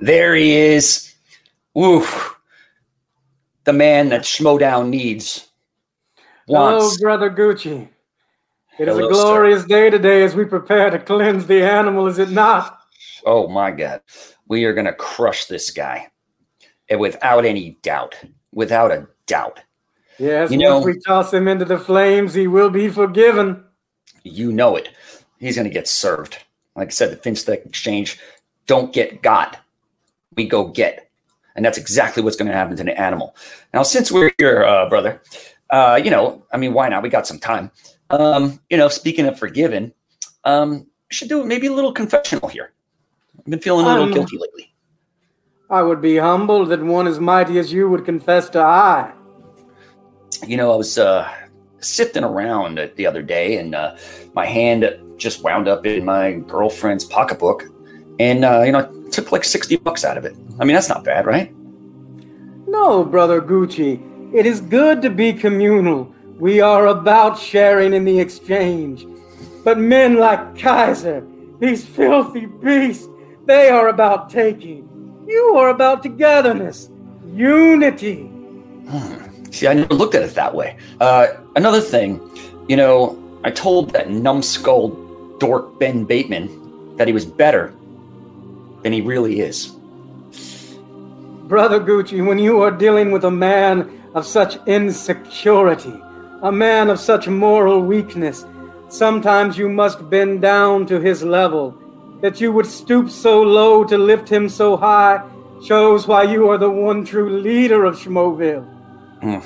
There he is. Oof. The man that Schmoedown needs. Hello, Brother Gucci. It is Hello, a glorious day today as we prepare to cleanse the animal, is it not? Oh my God. We are going to crush this guy. And without any doubt. Without a doubt. Yes, You once know- we toss him into the flames, he will be forgiven. You know it. He's going to get served. Like I said, the Finstock exchange don't get got. We go get. And that's exactly what's going to happen to the animal. Now, since we're here, uh, brother, uh, you know, I mean, why not? We got some time. Um, you know, speaking of forgiven, um, should do maybe a little confessional here. I've been feeling a little Um, guilty lately. I would be humbled that one as mighty as you would confess to I. you know, I was uh, sifting around the other day, and uh, my hand just wound up in my girlfriend's pocketbook, and uh, you know, I took like sixty bucks out of it. I mean, that's not bad, right? No, Brother Gucci, it is good to be communal. We are about sharing in the exchange. But men like Kaiser, these filthy beasts, they are about taking. You are about togetherness, unity. See, I never looked at it that way. Uh, another thing, you know, I told that numbskull dork Ben Bateman that he was better than he really is. Brother Gucci, when you are dealing with a man of such insecurity, a man of such moral weakness, sometimes you must bend down to his level. That you would stoop so low to lift him so high shows why you are the one true leader of Schmoville. Hmm.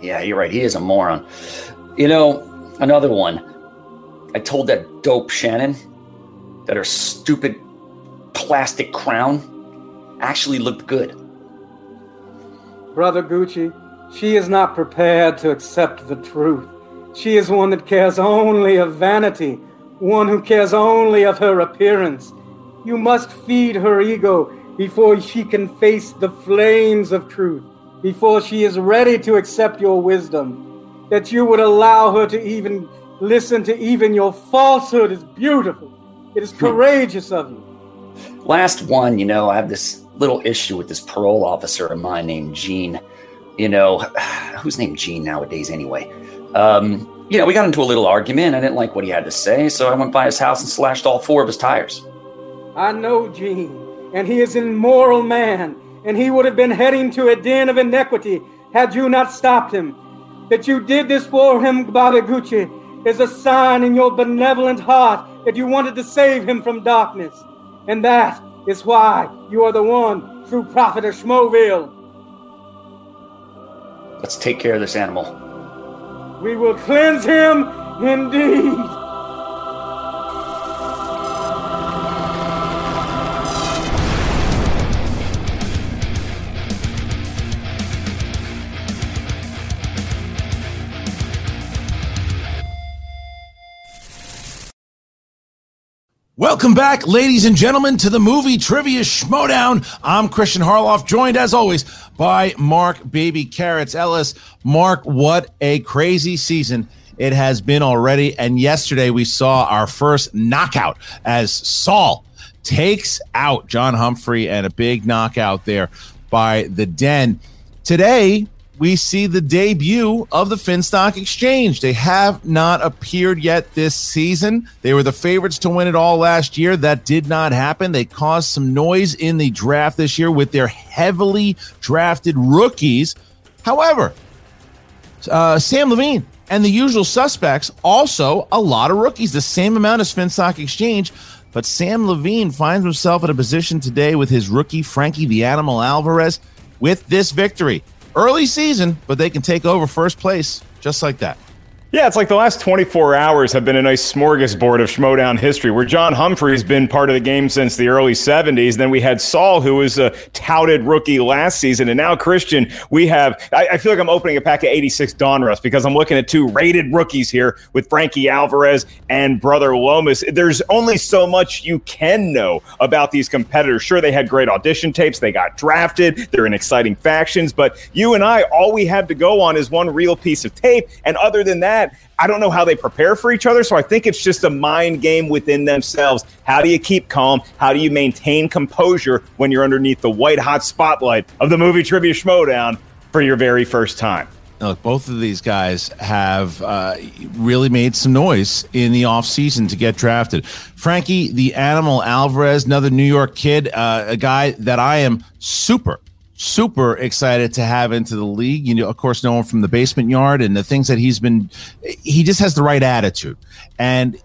Yeah, you're right. He is a moron. You know, another one. I told that dope Shannon that her stupid plastic crown actually looked good. Brother Gucci, she is not prepared to accept the truth. She is one that cares only of vanity, one who cares only of her appearance. You must feed her ego before she can face the flames of truth, before she is ready to accept your wisdom. That you would allow her to even listen to even your falsehood is beautiful. It is courageous of you. Last one, you know, I have this little issue with this parole officer of mine named Gene. You know, who's named Gene nowadays anyway? Um, you know, we got into a little argument. I didn't like what he had to say, so I went by his house and slashed all four of his tires. I know Gene, and he is an immoral man, and he would have been heading to a den of iniquity had you not stopped him. That you did this for him, Babaguchi, is a sign in your benevolent heart that you wanted to save him from darkness. And that is why you are the one true prophet of Schmoville. Let's take care of this animal. We will cleanse him indeed. Welcome back, ladies and gentlemen, to the movie Trivia Schmoedown. I'm Kristian Harloff, joined as always by Mark Baby Carrots Ellis. Mark, what a crazy season it has been already. And yesterday we saw our first knockout as Saul takes out John Humphrey and a big knockout there by the Den. Today, we see the debut of the Finstock Exchange. They have not appeared yet this season. They were the favorites to win it all last year. That did not happen. They caused some noise in the draft this year with their heavily drafted rookies. However, uh, Sam Levine and the usual suspects also a lot of rookies, the same amount as Finstock Exchange. But Sam Levine finds himself in a position today with his rookie Frankie the Animal Alvarez with this victory. Early season, but they can take over first place just like that. Yeah, it's like the last 24 hours have been a nice smorgasbord of Schmoedown history, where John Humphrey's been part of the game since the early 70s. Then we had Saul, who was a touted rookie last season. And now, Kristian, we have, I, I feel like I'm opening a pack of 86 Donruss because I'm looking at two rated rookies here with Frankie Alvarez and Brother Lomas. There's only so much you can know about these competitors. Sure, they had great audition tapes, they got drafted, they're in exciting factions, but you and I, all we have to go on is one real piece of tape. And other than that, that. I don't know how they prepare for each other. So I think it's just a mind game within themselves. How do you keep calm? How do you maintain composure when you're underneath the white hot spotlight of the movie Trivia Schmoedown for your very first time? Look, both of these guys have uh, really made some noise in the offseason to get drafted. Frankie, the Animal Alvarez, another New York kid, uh, a guy that I am super, super excited to have into the league. You know, of course, know him from the basement yard and the things that he's been, he just has the right attitude. And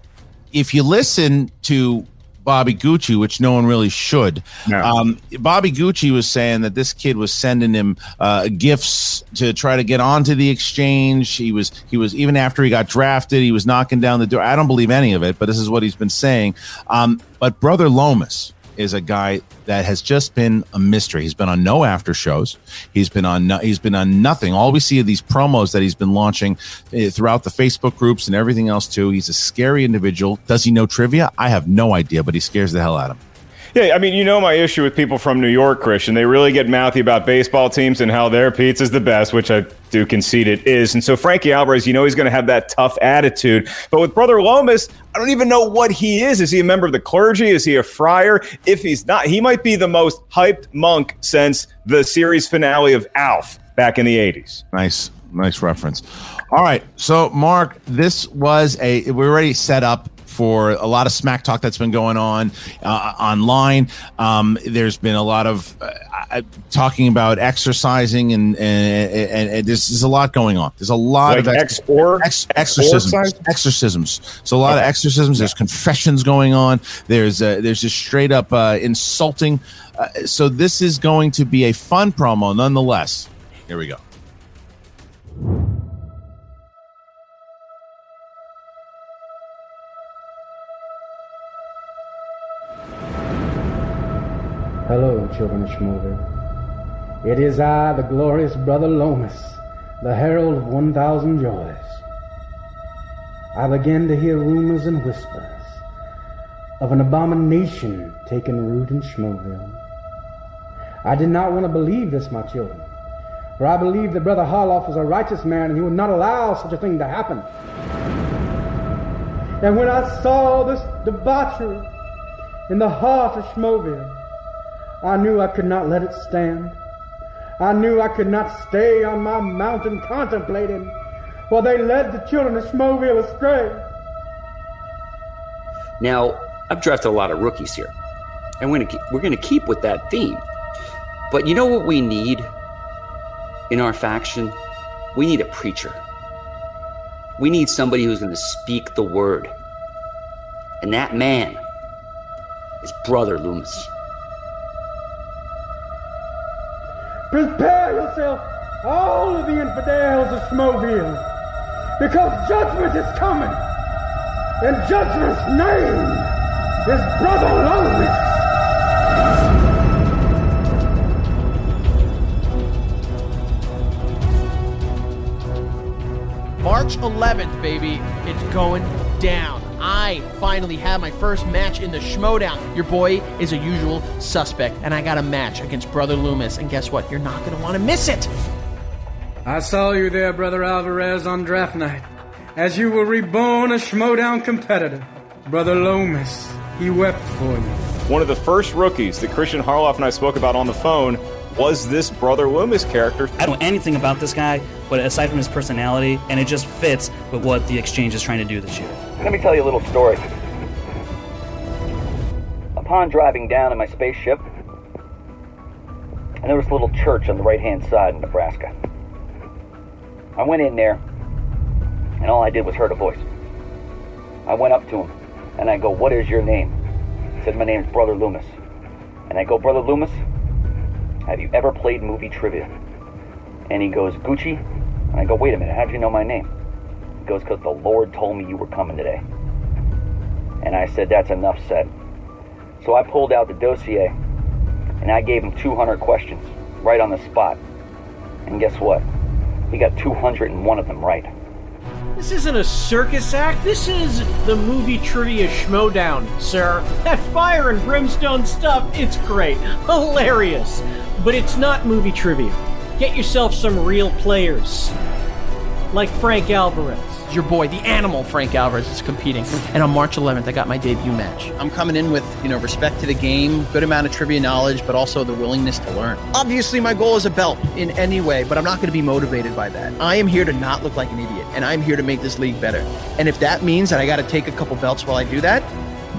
if you listen to Bobby Gucci, which no one really should. No. Um, Bobby Gucci was saying that this kid was sending him uh, gifts to try to get onto the exchange. He was he was even after he got drafted, he was knocking down the door. I don't believe any of it, but this is what he's been saying. Um, but brother Lomas, is a guy that has just been a mystery. He's been on no after shows. He's been on no, he's been on nothing. All we see are these promos that he's been launching uh, throughout the Facebook groups and everything else too. He's a scary individual. Does he know trivia? I have no idea, but he scares the hell out of me. Yeah, I mean, you know my issue with people from New York, Kristian. They really get mouthy about baseball teams and how their pizza's the best, which I do concede it is. And so Frankie Alvarez, you know he's going to have that tough attitude. But with Brother Lomas, I don't even know what he is. Is he a member of the clergy? Is he a friar? If he's not, he might be the most hyped monk since the series finale of Alf back in the 80s. Nice, nice reference. All right. So, Mark, this was a, we already set up for a lot of smack talk that's been going on uh, online. Um, there's been a lot of uh, talking about exercising, and and, and, and there's, a lot going on. There's a lot like of ex- or, ex- exorcisms. Exorcisms. So a lot okay. of exorcisms. There's confessions going on. There's uh, there's just straight up uh, insulting. Uh, so this is going to be a fun promo, nonetheless. Here we go. Hello, children of Schmoville. It is I, the glorious brother Lomas, the herald of 1,000 joys. I began to hear rumors and whispers of an abomination taking root in Schmoville. I did not want to believe this, my children, for I believed that Brother Harloff was a righteous man and he would not allow such a thing to happen. And when I saw this debauchery in the heart of Schmoville, I knew I could not let it stand. I knew I could not stay on my mountain contemplating while they led the children of Schmoville astray. Now, I've drafted a lot of rookies here, and we're we're gonna keep with that theme. But you know what we need in our faction? We need a preacher. We need somebody who's gonna speak the word. And that man is Brother Loomis. Prepare yourself, all of the infidels of Schmoville, because judgment is coming. And judgment's name is Brother Loomis. March 11th, baby. It's going down. I finally have my first match in the Schmoedown. Your boy is a usual suspect, and I got a match against Brother Loomis. And guess what? You're not going to want to miss it. I saw you there, Brother Alvarez, on draft night, as you were reborn a Schmoedown competitor. Brother Loomis, he wept for you. One of the first rookies that Kristian Harloff and I spoke about on the phone was this Brother Loomis character. I don't know anything about this guy, but aside from his personality, and it just fits with what the exchange is trying to do this year. Let me tell you a little story. Upon driving down in my spaceship, I noticed a little church on the right hand side in Nebraska. I went in there, and all I did was heard a voice. I went up to him, and I go, What is your name? He said, My name's Brother Loomis. And I go, Brother Loomis, have you ever played movie trivia? And he goes, Gucci? And I go, Wait a minute, how'd you know my name? Goes, Because the Lord told me you were coming today. And I said, That's enough said. So I pulled out the dossier and I gave him 200 questions right on the spot. And guess what? He got 201 of them right. This isn't a circus act. This is the movie trivia schmoedown, sir. That fire and brimstone stuff, it's great. Hilarious. But it's not movie trivia. Get yourself some real players. Like Frank Alvarez. Your boy, the animal Frank Alvarez, is competing. And on March 11th, I got my debut match. I'm coming in with, you know, respect to the game, good amount of trivia knowledge, but also the willingness to learn. Obviously, my goal is a belt in any way, but I'm not going to be motivated by that. I am here to not look like an idiot, and I'm here to make this league better. And if that means that I got to take a couple belts while I do that,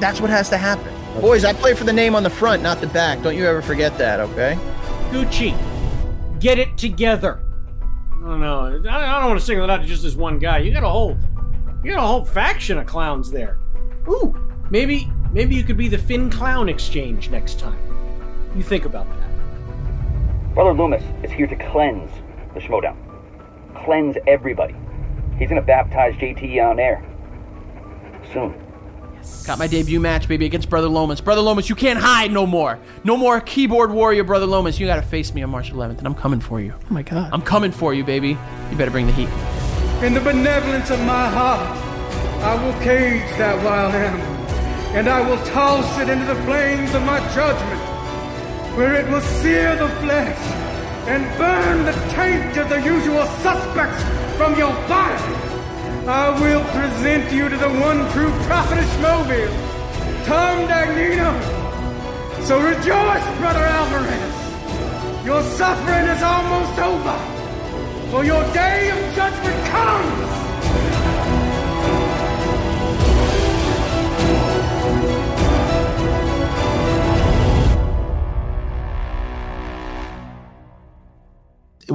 that's what has to happen. Boys, I play for the name on the front, not the back. Don't you ever forget that, okay? Gucci, get it together. I don't know. I don't want to single it out to just this one guy. You got a whole, you got a whole faction of clowns there. Ooh, maybe, maybe you could be the Finn Clown Exchange next time. You think about that. Brother Loomis is here to cleanse the Schmoedown. Cleanse everybody. He's gonna baptize JT on air. Soon. Got my debut match, baby, against Brother Lomas. Brother Lomas, you can't hide no more. No more keyboard warrior, Brother Lomas. You gotta face me on March 11th, and I'm coming for you. Oh my god. I'm coming for you, baby. You better bring the heat. In the benevolence of my heart, I will cage that wild animal, and I will toss it into the flames of my judgment, where it will sear the flesh and burn the taint of the usual suspects from your body. I will present you to the one true prophet of Schmoville, Tom Dagnino. So rejoice, Brother Alvarez. Your suffering is almost over, for your day of judgment comes.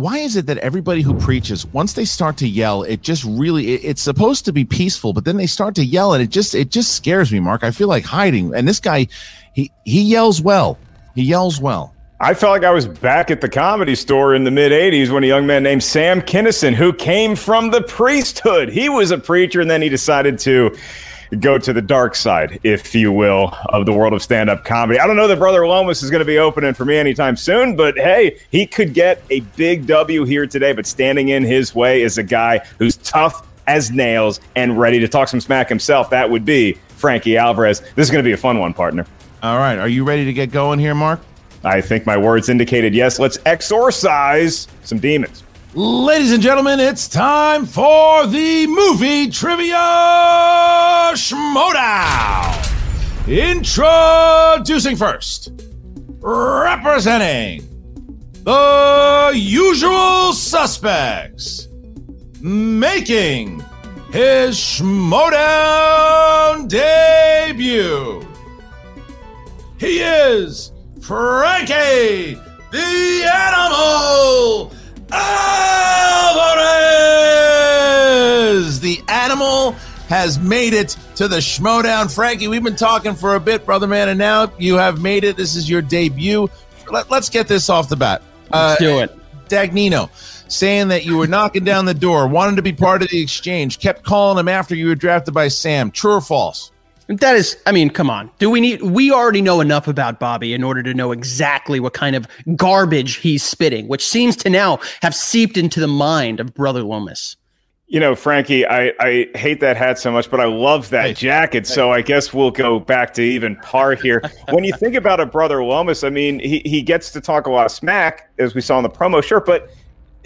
Why is it that everybody who preaches once they start to yell it just really it, it's supposed to be peaceful but then they start to yell and it just it just scares me mark. I feel like hiding. And this guy he he yells well. He yells well. I felt like I was back at the comedy store in the mid 80s when a young man named Sam Kinison, who came from the priesthood, he was a preacher and then he decided to go to the dark side, if you will, of the world of stand up comedy. I don't know that Brother Lomas is going to be opening for me anytime soon, but hey, he could get a big W here today. But standing in his way is a guy who's tough as nails and ready to talk some smack himself. That would be Frankie Alvarez. This is going to be a fun one, partner. all right are you ready to get going here mark I think my words indicated yes. Let's exorcise some demons. Ladies and gentlemen, it's time for the movie trivia schmoedown. Introducing first, representing the usual suspects, making his schmoedown debut. He is Frankie the Animal Alvarez. The Animal has made it to the Schmoedown. Frankie, we've been talking for a bit, brother man, and now you have made it. This is your debut. Let, us get this off the bat. Let's uh, do it. Dagnino saying that you were knocking down the door, wanted to be part of the exchange, kept calling him after you were drafted by Sam. True or false? That is, I mean, come on. Do we need, we already know enough about Bobby in order to know exactly what kind of garbage he's spitting, which seems to now have seeped into the mind of Brother Lomas. You know, Frankie, I, I hate that hat so much, but I love that Hey. jacket. So I guess we'll go back to even par here. when you think about a brother Lomas, I mean, he, he gets to talk a lot of smack, as we saw in the promo, sure, but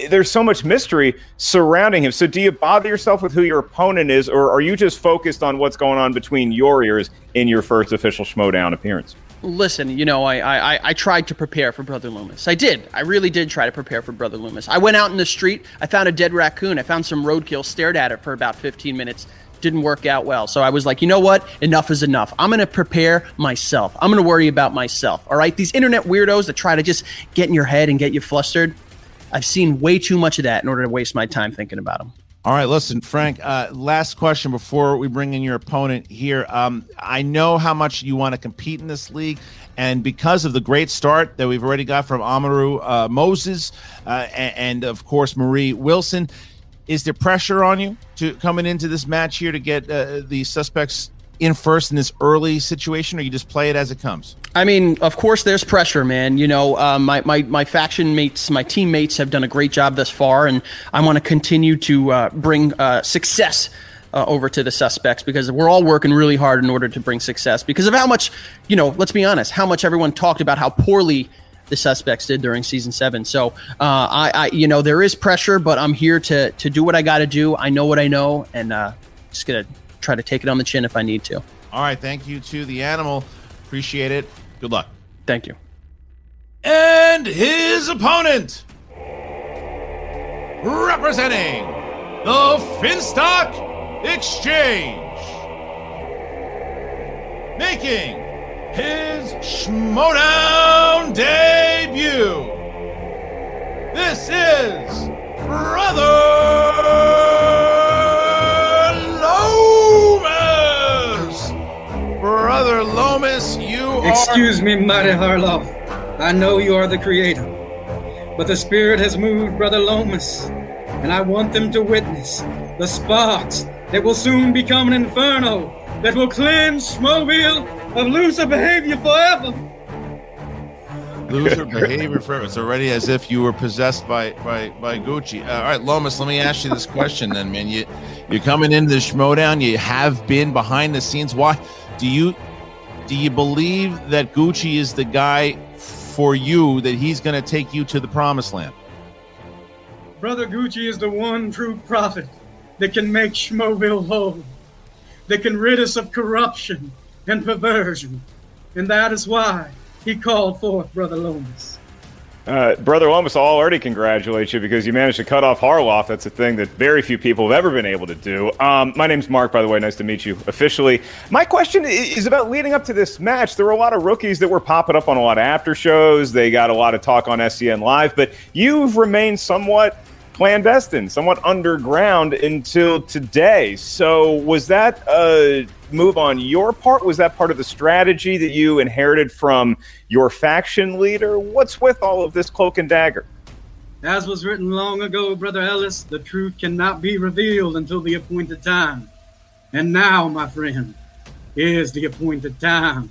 there's so much mystery surrounding him. So do you bother yourself with who your opponent is, or are you just focused on what's going on between your ears in your first official Schmoedown appearance? Listen, you know, I, I I tried to prepare for Brother Loomis. I did. I really did try to prepare for Brother Loomis. I went out in the street. I found a dead raccoon. I found some roadkill. Stared at it for about 15 minutes. Didn't work out well. So I was like, you know what? Enough is enough. I'm going to prepare myself. I'm going to worry about myself. All right. These internet weirdos that try to just get in your head and get you flustered. I've seen way too much of that in order to waste my time thinking about them. All right, listen, Frank. Uh, last question before we bring in your opponent here. Um, I know how much you want to compete in this league, and because of the great start that we've already got from Amaru uh, Moses uh, and, and of course Marie Wilson, is there pressure on you to coming into this match here to get uh, the suspects in first in this early situation, or you just play it as it comes? I mean, of course, there's pressure, man. You know, uh, my, my my faction mates, my teammates have done a great job thus far, and I want to continue to uh, bring uh, success uh, over to the suspects because we're all working really hard in order to bring success. Because of how much, you know, let's be honest, how much everyone talked about how poorly the suspects did during season seven. So, uh, I, I, you know, there is pressure, but I'm here to to do what I got to do. I know what I know, and uh, just gonna try to take it on the chin if I need to. All right, thank you to the animal. Appreciate it. Good luck. Thank you. And his opponent, representing the Finstock Exchange, making his Schmoedown debut. This is Brother Brother Lomas, you are. Excuse me, mighty Harloff. I know you are the creator, but the spirit has moved Brother Lomas, and I want them to witness the sparks that will soon become an inferno that will cleanse Schmoville of loser behavior forever. loser behavior forever. It's already as if you were possessed by by by Gucci. Uh, all right, Lomas, let me ask you this question then, man. You you're coming into the Schmoedown. You have been behind the scenes. Why do you do you believe that Gucci is the guy for you? That he's going to take you to the promised land? Brother Gucci is the one true prophet that can make Schmoville whole, that can rid us of corruption and perversion. And that is why he called forth Brother Lomas. Uh, Brother Lomas, I'll already congratulate you because you managed to cut off Harloff. That's a thing that very few people have ever been able to do. Um, my name's Mark, by the way. Nice to meet you officially. My question is about leading up to this match. There were a lot of rookies that were popping up on a lot of after shows. They got a lot of talk on SEN Live, but you've remained somewhat clandestine, somewhat underground until today. So, was that a move on your part? Was that part of the strategy that you inherited from your faction leader? What's with all of this cloak and dagger? As was written long ago, Brother Ellis, the truth cannot be revealed until the appointed time. And now, my friend, is the appointed time.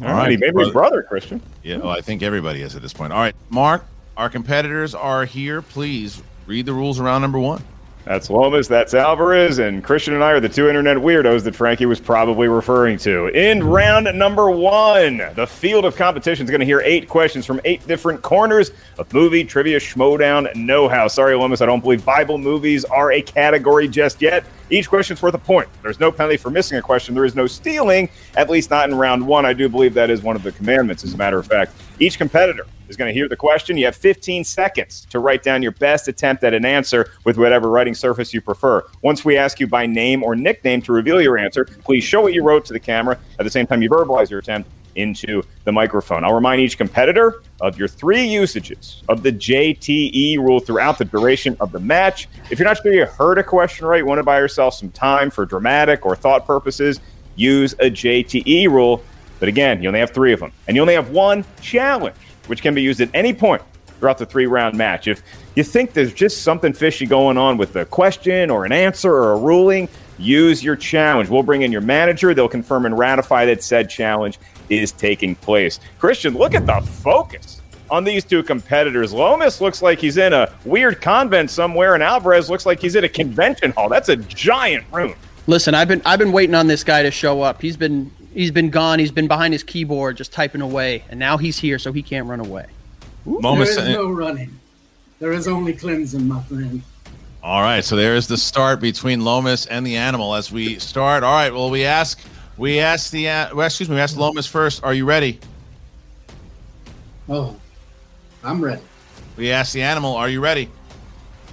All right, he made me his brother, Kristian. Yeah, well, I think everybody is at this point. All right, Mark, our competitors are here. Please read the rules around number one. That's Lomas, that's Alvarez, and Kristian and I are the two internet weirdos that Frankie was probably referring to. In round number one, the field of competition is going to hear eight questions from eight different corners of movie trivia schmoedown know how. Sorry, Lomas, I don't believe Bible movies are a category just yet. Each question's worth a point. There's no penalty for missing a question. There is no stealing, at least not in round one. I do believe that is one of the commandments, as a matter of fact. Each competitor is going to hear the question. You have 15 seconds to write down your best attempt at an answer with whatever writing surface you prefer. Once we ask you by name or nickname to reveal your answer, please show what you wrote to the camera. At the same time, you verbalize your attempt into the microphone. I'll remind each competitor of your three usages of the JTE rule throughout the duration of the match. If you're not sure you heard a question right, want to buy yourself some time for dramatic or thought purposes, use a JTE rule. But again, you only have three of them. And you only have one challenge, which can be used at any point throughout the three round match. If you think there's just something fishy going on with a question or an answer or a ruling, use your challenge. We'll bring in your manager. They'll confirm and ratify that said challenge is taking place. Kristian, look at the focus on these two competitors. Lomas looks like he's in a weird convent somewhere, and Alvarez looks like he's at a convention hall. That's a giant room. Listen, I've been I've been waiting on this guy to show up. He's been he's been gone. He's been behind his keyboard just typing away, and now he's here, so he can't run away. Moments. there is no running. There is only cleansing, my friend. All right, so there is the start between Lomas and the animal as we start. All right, well, we ask, we ask the, uh, well, excuse me, we ask Lomas first. Are you ready? Oh, I'm ready. We ask the animal, are you ready?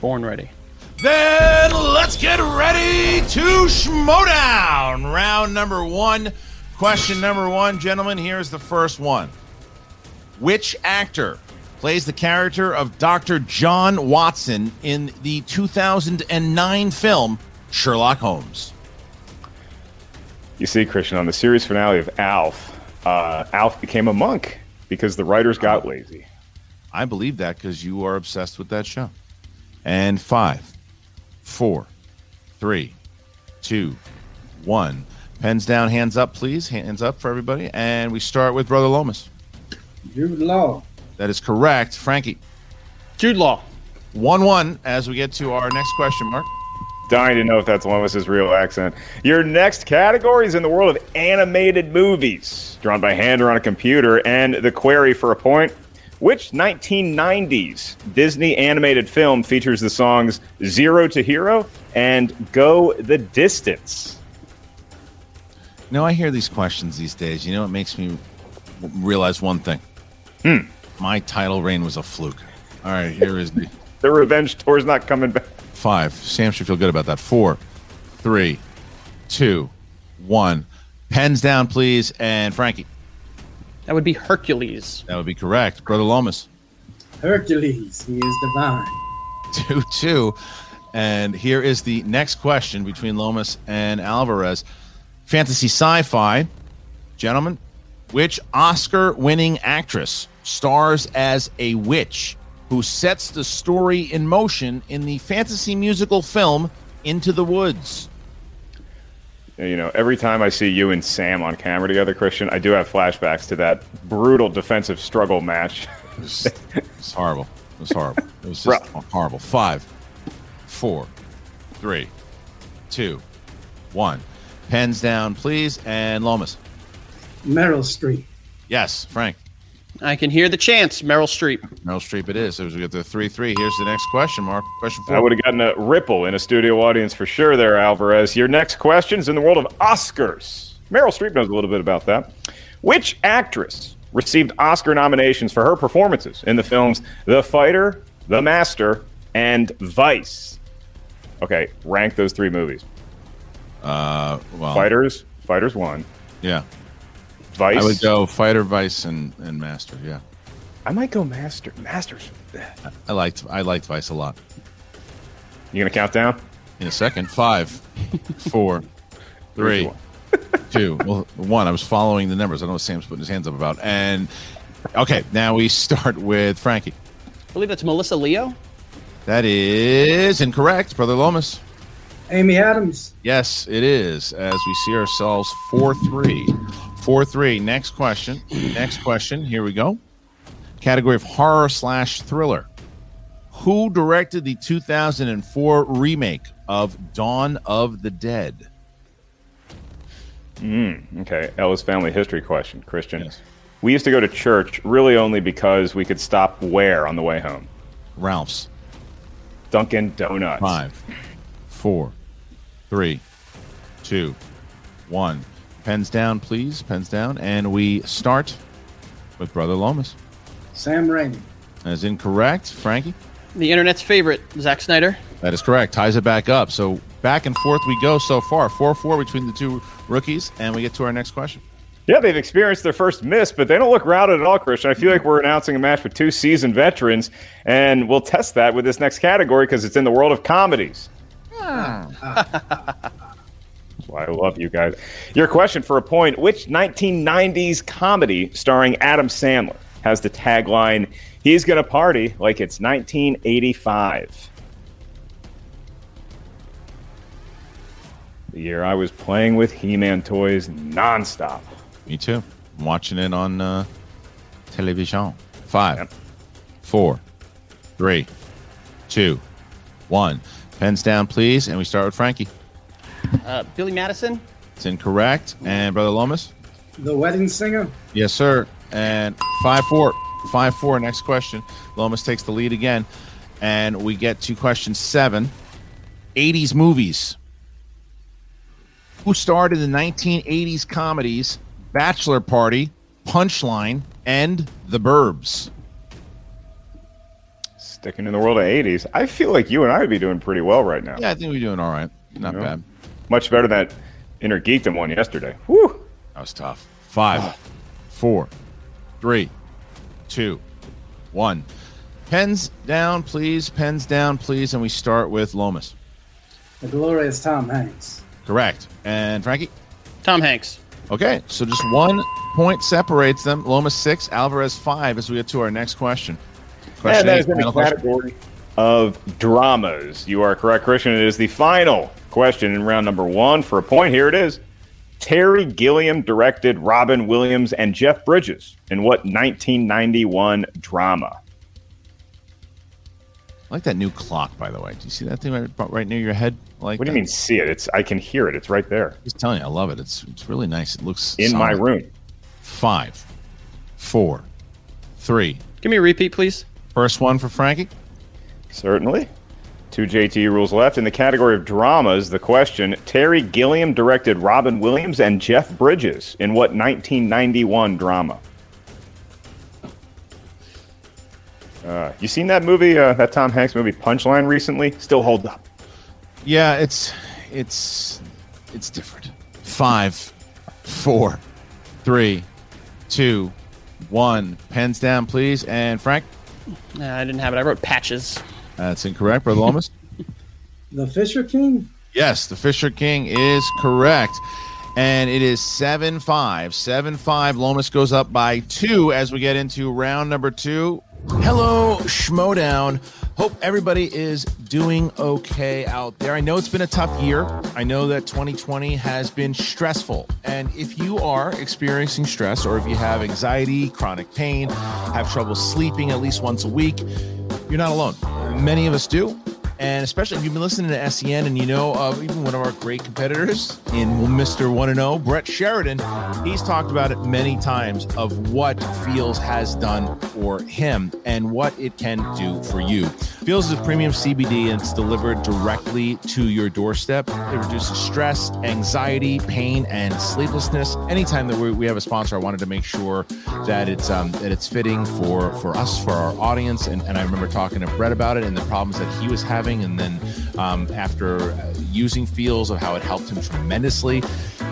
Born ready. Then let's get ready to Schmoedown. Round number one. Question number one, gentlemen. Here's the first one. Which actor plays the character of Dr. John Watson in the 2009 film Sherlock Holmes? You see, Kristian, on the series finale of Alf, uh, Alf became a monk because the writers got lazy. I believe that because you are obsessed with that show. And five, four, three, two, one. Pens down, hands up, please. Hands up for everybody. And we start with Brother Lomas. Jude Law. That is correct. Frankie. Jude Law. 1 1 as we get to our next question, Mark. Dying to know if that's Lomas's real accent. Your next category is in the world of animated movies, drawn by hand or on a computer. And the query for a point Which 1990s Disney animated film features the songs Zero to Hero and Go the Distance? You know, I hear these questions these days. You know, it makes me realize one thing. Hmm. My title reign was a fluke. All right, here is the The revenge tour's not coming back. five. Sam should feel good about that. Four, three, two, one. Pens down, please. And Frankie. That would be Hercules. That would be correct. Brother Lomas. Hercules, he is divine. 2 2. And here is the next question between Lomas and Alvarez. Fantasy sci fi. Gentlemen, which Oscar winning actress stars as a witch who sets the story in motion in the fantasy musical film Into the Woods? You know, every time I see you and Sam on camera together, Kristian, I do have flashbacks to that brutal defensive struggle match. It was, it was horrible. It was horrible. It was just horrible. Five, four, three, two, one. Pens down, please. And Lomas. Meryl Streep. Yes, Frank. I can hear the chants. Meryl Streep. Meryl Streep it is. So we get the 3 3. Here's the next question, Mark. Question four. I would have gotten a ripple in a studio audience for sure there, Alvarez. Your next question is in the world of Oscars. Meryl Streep knows a little bit about that. Which actress received Oscar nominations for her performances in the films The Fighter, The Master, and Vice? Okay, rank those three movies. Uh, well, Fighters, Fighters one. Yeah. Vice. I would go Fighter, Vice, and, and Master. Yeah. I might go Master. Masters. I liked I liked Vice a lot. You gonna count down? In a second. Five, four, three, two. Well, one. I was following the numbers. I don't know what Sam's putting his hands up about. And okay, now we start with Frankie. I believe that's Melissa Leo. That is incorrect, Brother Lomas. Amy Adams. Yes, it is. As we see ourselves 4 3. 4 3. Next question. Next question. Here we go. Category of horror slash thriller. Who directed the 2004 remake of Dawn of the Dead? Mm, okay, Ella's family history question, Kristian. We used to go to church really only because we could stop where on the way home? Ralph's. Dunkin' Donuts. Five, four, three, two, one. Pens down, please. Pens down. And we start with Brother Lomas. Sam Raimi. That is incorrect. Frankie? The internet's favorite, Zack Snyder. That is correct. Ties it back up. So back and forth we go so far. 4 4 between the two rookies. And we get to our next question. Yeah, they've experienced their first miss, but they don't look routed at all, Kristian. I feel like we're announcing a match with two seasoned veterans, and we'll test that with this next category because it's in the world of comedies. That's hmm. why I love you guys. Your question for a point Which 1990s comedy starring Adam Sandler has the tagline, He's going to party like it's 1985? The year I was playing with He Man toys nonstop. Me too. I'm watching it on uh, television. Five, four, three, two, one. Pens down, please. And we start with Frankie. Uh, Billy Madison. It's incorrect. And Brother Lomas? The Wedding Singer. Yes, sir. And 5 4. 5 4. Next question. Lomas takes the lead again. And we get to question seven 80s movies. Who starred in the 1980s comedies Bachelor Party, Punchline, and The Burbs? Sticking in the world of 80s. I feel like you and I would be doing pretty well right now. Yeah, I think we're doing all right. Not You know? bad. Much better than that Inner Geekdom one yesterday. Whew. That was tough. Five, four, three, two, one. Pens down, please. Pens down, please. And we start with Lomas. The glorious Tom Hanks. Correct. And Frankie? Tom Hanks. Okay, so just one point separates them. Lomas six, Alvarez five as we get to our next question. And that eight, is in the final question. Category of dramas. You are correct, Kristian. It is the final question in round number one. For a point, here it is. Terry Gilliam directed Robin Williams and Jeff Bridges in what 1991 drama? I like that new clock, by the way. Do you see that thing right, right near your head? I Like What do you that. mean see it? It's I can hear it. It's right there Just telling you, I love it. It's it's really nice. It looks in my room. Five, four, three, Give me a repeat, please. First one for Frankie. Certainly. Two JT rules left. In the category of dramas, the question Terry Gilliam directed Robin Williams and Jeff Bridges in what 1991 drama? Uh, you seen that movie, uh, that Tom Hanks movie Punchline recently? Still hold up. Yeah, it's it's it's different. Five, four, three, two, one. Pens down, please. And Frank, Uh, I didn't have it. I wrote patches. That's incorrect, Brother Lomas. The Fisher King? Yes, the Fisher King is correct. And it is 7 5. 7 5. Lomas goes up by two as we get into round number two. Hello, Schmoedown. Hope everybody is doing okay out there. I know it's been a tough year. I know that 2020 has been stressful. And if you are experiencing stress or if you have anxiety, chronic pain, have trouble sleeping at least once a week, you're not alone. Many of us do. And especially if you've been listening to SEN and you know of even one of our great competitors in Mr. 1 0, Brett Sheridan, he's talked about it many times of what Feals has done for him and what it can do for you. Feals is a premium CBD and it's delivered directly to your doorstep. It reduces stress, anxiety, pain, and sleeplessness. Anytime that we, we have a sponsor, I wanted to make sure that it's um, that it's fitting for for us, for our audience. And, and I remember talking to Brett about it and the problems that he was having and then um, after uh, using feals of how it helped him tremendously.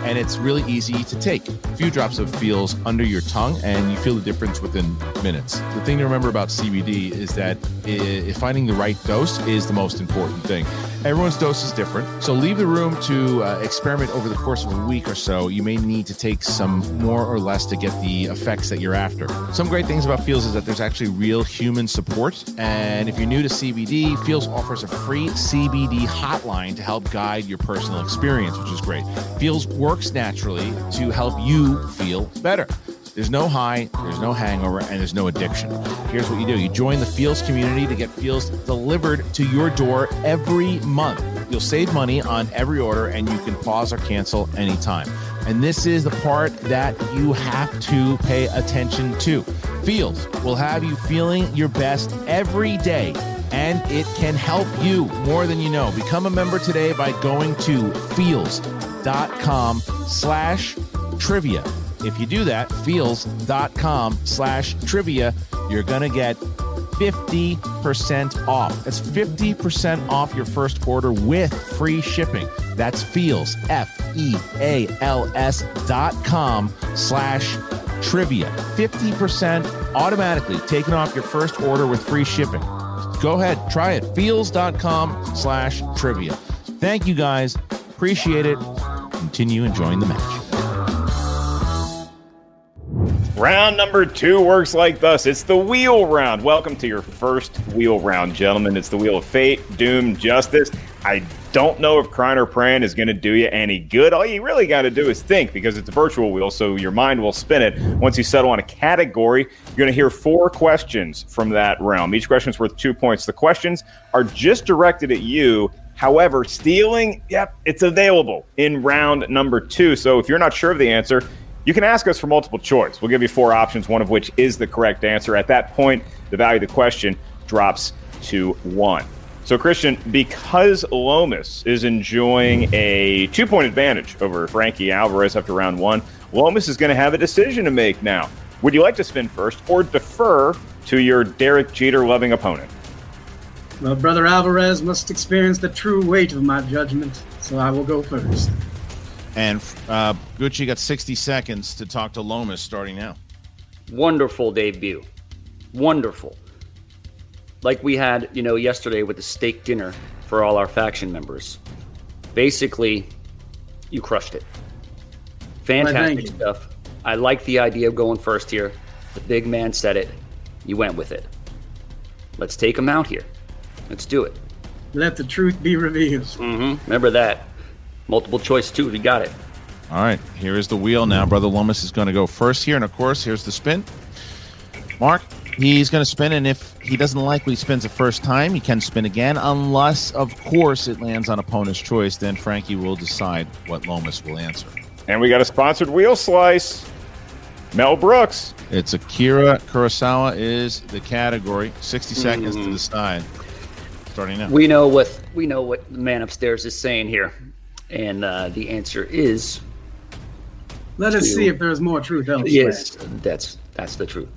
And it's really easy to take a few drops of feals under your tongue and you feel the difference within minutes. The thing to remember about cbd is that i finding the right dose is the most important thing. Everyone's dose is different. So leave the room to uh, experiment over the course of a week or so. You may need to take some more or less to get the effects that you're after. Some great things about feals is that there's actually real human support. And if you're new to cbd feals offers a free CBD hotline to help guide your personal experience, which is great. Feals works naturally to help you feel better. There's no high, there's no hangover, and there's no addiction. Here's what you do you join the Feals community to get Feals delivered to your door every month. You'll save money on every order, and you can pause or cancel anytime. And this is the part that you have to pay attention to. Feals will have you feeling your best every day and it can help you more than you know. Become a member today by going to feals.com slash trivia. If you do that, feals.com slash trivia, you're going to get 50% off. That's 50% off your first order with free shipping. That's feals, F E A L S dot com slash trivia. 50% automatically taken off your first order with free shipping go ahead, try it. Feals.com slash trivia. Thank you guys. Appreciate it. Continue enjoying the match. Round number two works like thus. It's the wheel round. Welcome to your first wheel round, gentlemen. It's the wheel of fate, doom, justice. I don't know if crying or praying is going to do you any good. All you really got to do is think because it's a virtual wheel, so your mind will spin it. Once you settle on a category, you're going to hear four questions from that realm. Each question is worth two points. The questions are just directed at you. However, stealing, yep, it's available in round number two. So if you're not sure of the answer, you can ask us for multiple choice. We'll give you four options, one of which is the correct answer. At that point, the value of the question drops to one. So, Kristian, because Lomas is enjoying a two point advantage over Frankie Alvarez after round one, Lomas is going to have a decision to make now. Would you like to spin first or defer to your Derek Jeter loving opponent? Well, Brother Alvarez must experience the true weight of my judgment, so I will go first. And uh, Gucci got 60 seconds to talk to Lomas starting now. Wonderful debut. Wonderful. Like we had, you know, yesterday with the steak dinner for all our faction members. Basically, you crushed it. Fantastic stuff. I like the idea of going first here. The big man said it. You went with it. Let's take him out here. Let's do it. Let the truth be revealed. Mm-hmm. Remember that. Multiple choice too. You got it. All right, here is the wheel now. Brother Lomas is going to go first here, and of course, here's the spin. Mark, he's going to spin, and if he doesn't like what he spins the first time, he can spin again, unless, of course, it lands on opponent's choice. Then Frankie will decide what Lomas will answer. And we got a sponsored wheel slice. Mel Brooks. It's Akira Kurosawa is the category. 60 seconds to hmm. decide. Starting now. We know what we know what the man upstairs is saying here, and uh, the answer is Let us Two. see if there's more truth elsewhere. yes. That's that's the truth.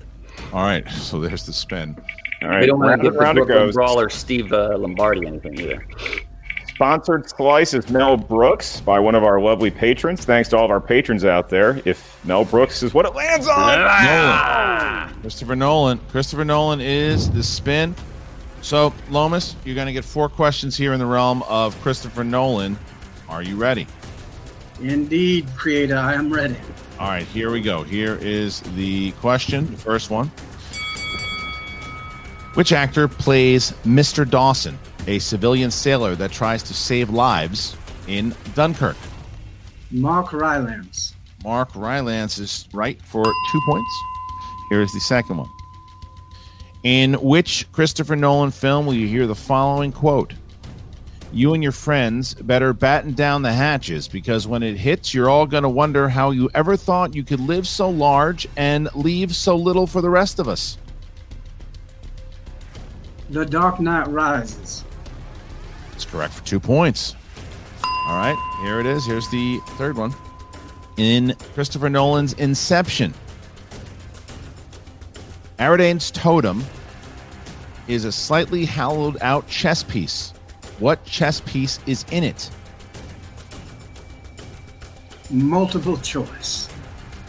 All right, so there's the spin. All we don't want to give the round it Brooklyn. Brawler Steve uh, Lombardi anything either. Sponsored slice is Mel Brooks by one of our lovely patrons. Thanks to all of our patrons out there. If Mel Brooks is what it lands on, Nolan. Christopher Nolan. Christopher Nolan is the spin. So, Lomas, you're going to get four questions here in the realm of Christopher Nolan. Are you ready? Indeed, Creator, I am ready. All right, here we go. Here is the question, the first one. Which actor plays Mr. Dawson, a civilian sailor that tries to save lives in Dunkirk? Mark Rylance. Mark Rylance is right for two points. Here is the second one. In which Christopher Nolan film will you hear the following quote? You and your friends better batten down the hatches because when it hits, you're all going to wonder how you ever thought you could live so large and leave so little for the rest of us. The Dark Knight Rises. It's correct for two points. All right, here it is. Here's the third one. In Christopher Nolan's Inception, Ariadne's totem is a slightly hollowed out chess piece. What chess piece is in it? Multiple choice.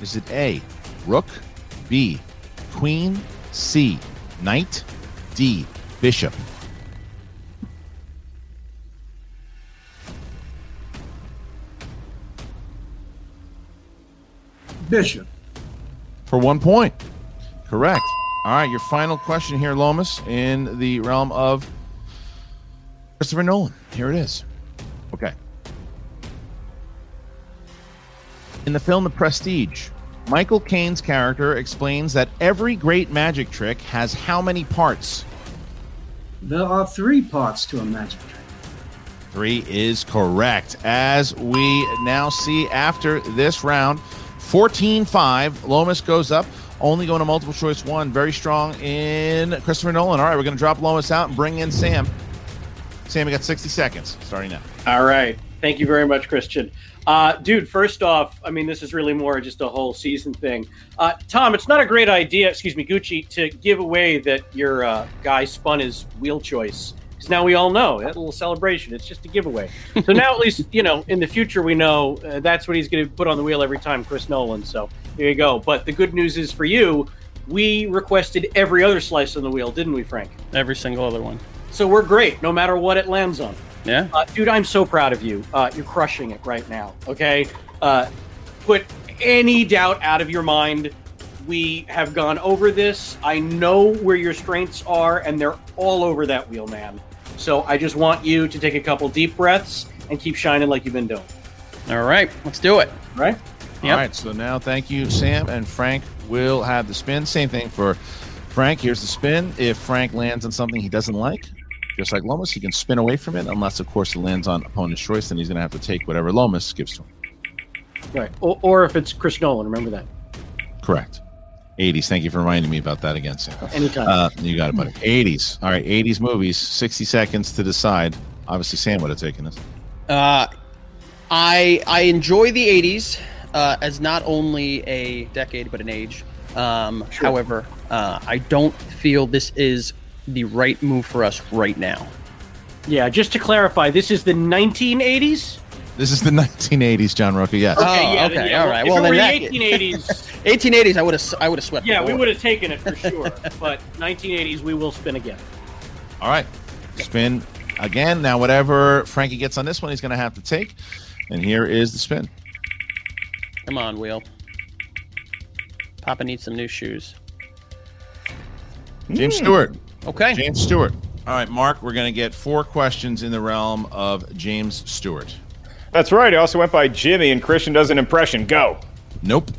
Is it A, rook, B, queen, C, knight, D, bishop? Bishop. for one point. Correct. All right, your final question here, Lomas, in the realm of Christopher Nolan. Here it is. Okay. In the film The Prestige, Michael Caine's character explains that every great magic trick has how many parts? There are three parts to a magic trick. Three is correct. As we now see after this round, 14 5. Lomas goes up, only going to multiple choice one. Very strong in Christopher Nolan. All right, we're going to drop Lomas out and bring in Sam. Sam, you got 60 seconds starting now. All right. Thank you very much, Kristian. Uh, dude, first off, I mean, this is really more just a whole season thing. Uh, Tom, it's not a great idea, excuse me, Gucci, to give away that your uh, guy spun his wheel choice. Because now we all know that little celebration. It's just a giveaway. So now at least, you know, in the future, we know uh, that's what he's going to put on the wheel every time, Chris Nolan. So there you go. But the good news is for you, we requested every other slice on the wheel, didn't we, Frank? Every single other one. So we're great, no matter what it lands on. Yeah. Uh, dude, I'm so proud of you. Uh, you're crushing it right now. Okay, uh, put any doubt out of your mind. We have gone over this. I know where your strengths are, and they're all over that wheel, man. So I just want you to take a couple deep breaths and keep shining like you've been doing. All right, let's do it. Right? All right, so now thank you, Sam. And Frank We'll have the spin. Same thing for Frank. Here's the spin. If Frank lands on something he doesn't like, just like Lomas, he can spin away from it, unless, of course, it lands on opponent's choice, then he's going to have to take whatever Lomas gives to him. Right. Or, or if it's Chris Nolan, remember that. Correct. 80s. Thank you for reminding me about that again, Sam. Anytime. Uh, you got it, buddy. 80s. All right, 80s movies. 60 seconds to decide. Obviously, Sam would have taken this. Uh, I I enjoy the '80s uh, as not only a decade but an age. Um, However, uh, I don't feel this is the right move for us right now. Yeah, just to clarify, this is the 1980s. This is the 1980s, John Roca. Yes. Oh, yeah, then, okay, yeah, all right. If Well, it were then the 1880s, 1880s, I would have I would have swept. yeah, we would have taken it for sure. but 1980s, we will spin again. All right. Spin again. Now, whatever Frankie gets on this one, he's going to have to take. And here is the spin. Come on, wheel. Papa needs some new shoes. James Stewart. Okay. James Stewart. All right, Mark, we're going to get four questions in the realm of James Stewart. That's right. I also went by Jimmy, and Kristian does an impression. Go. Nope.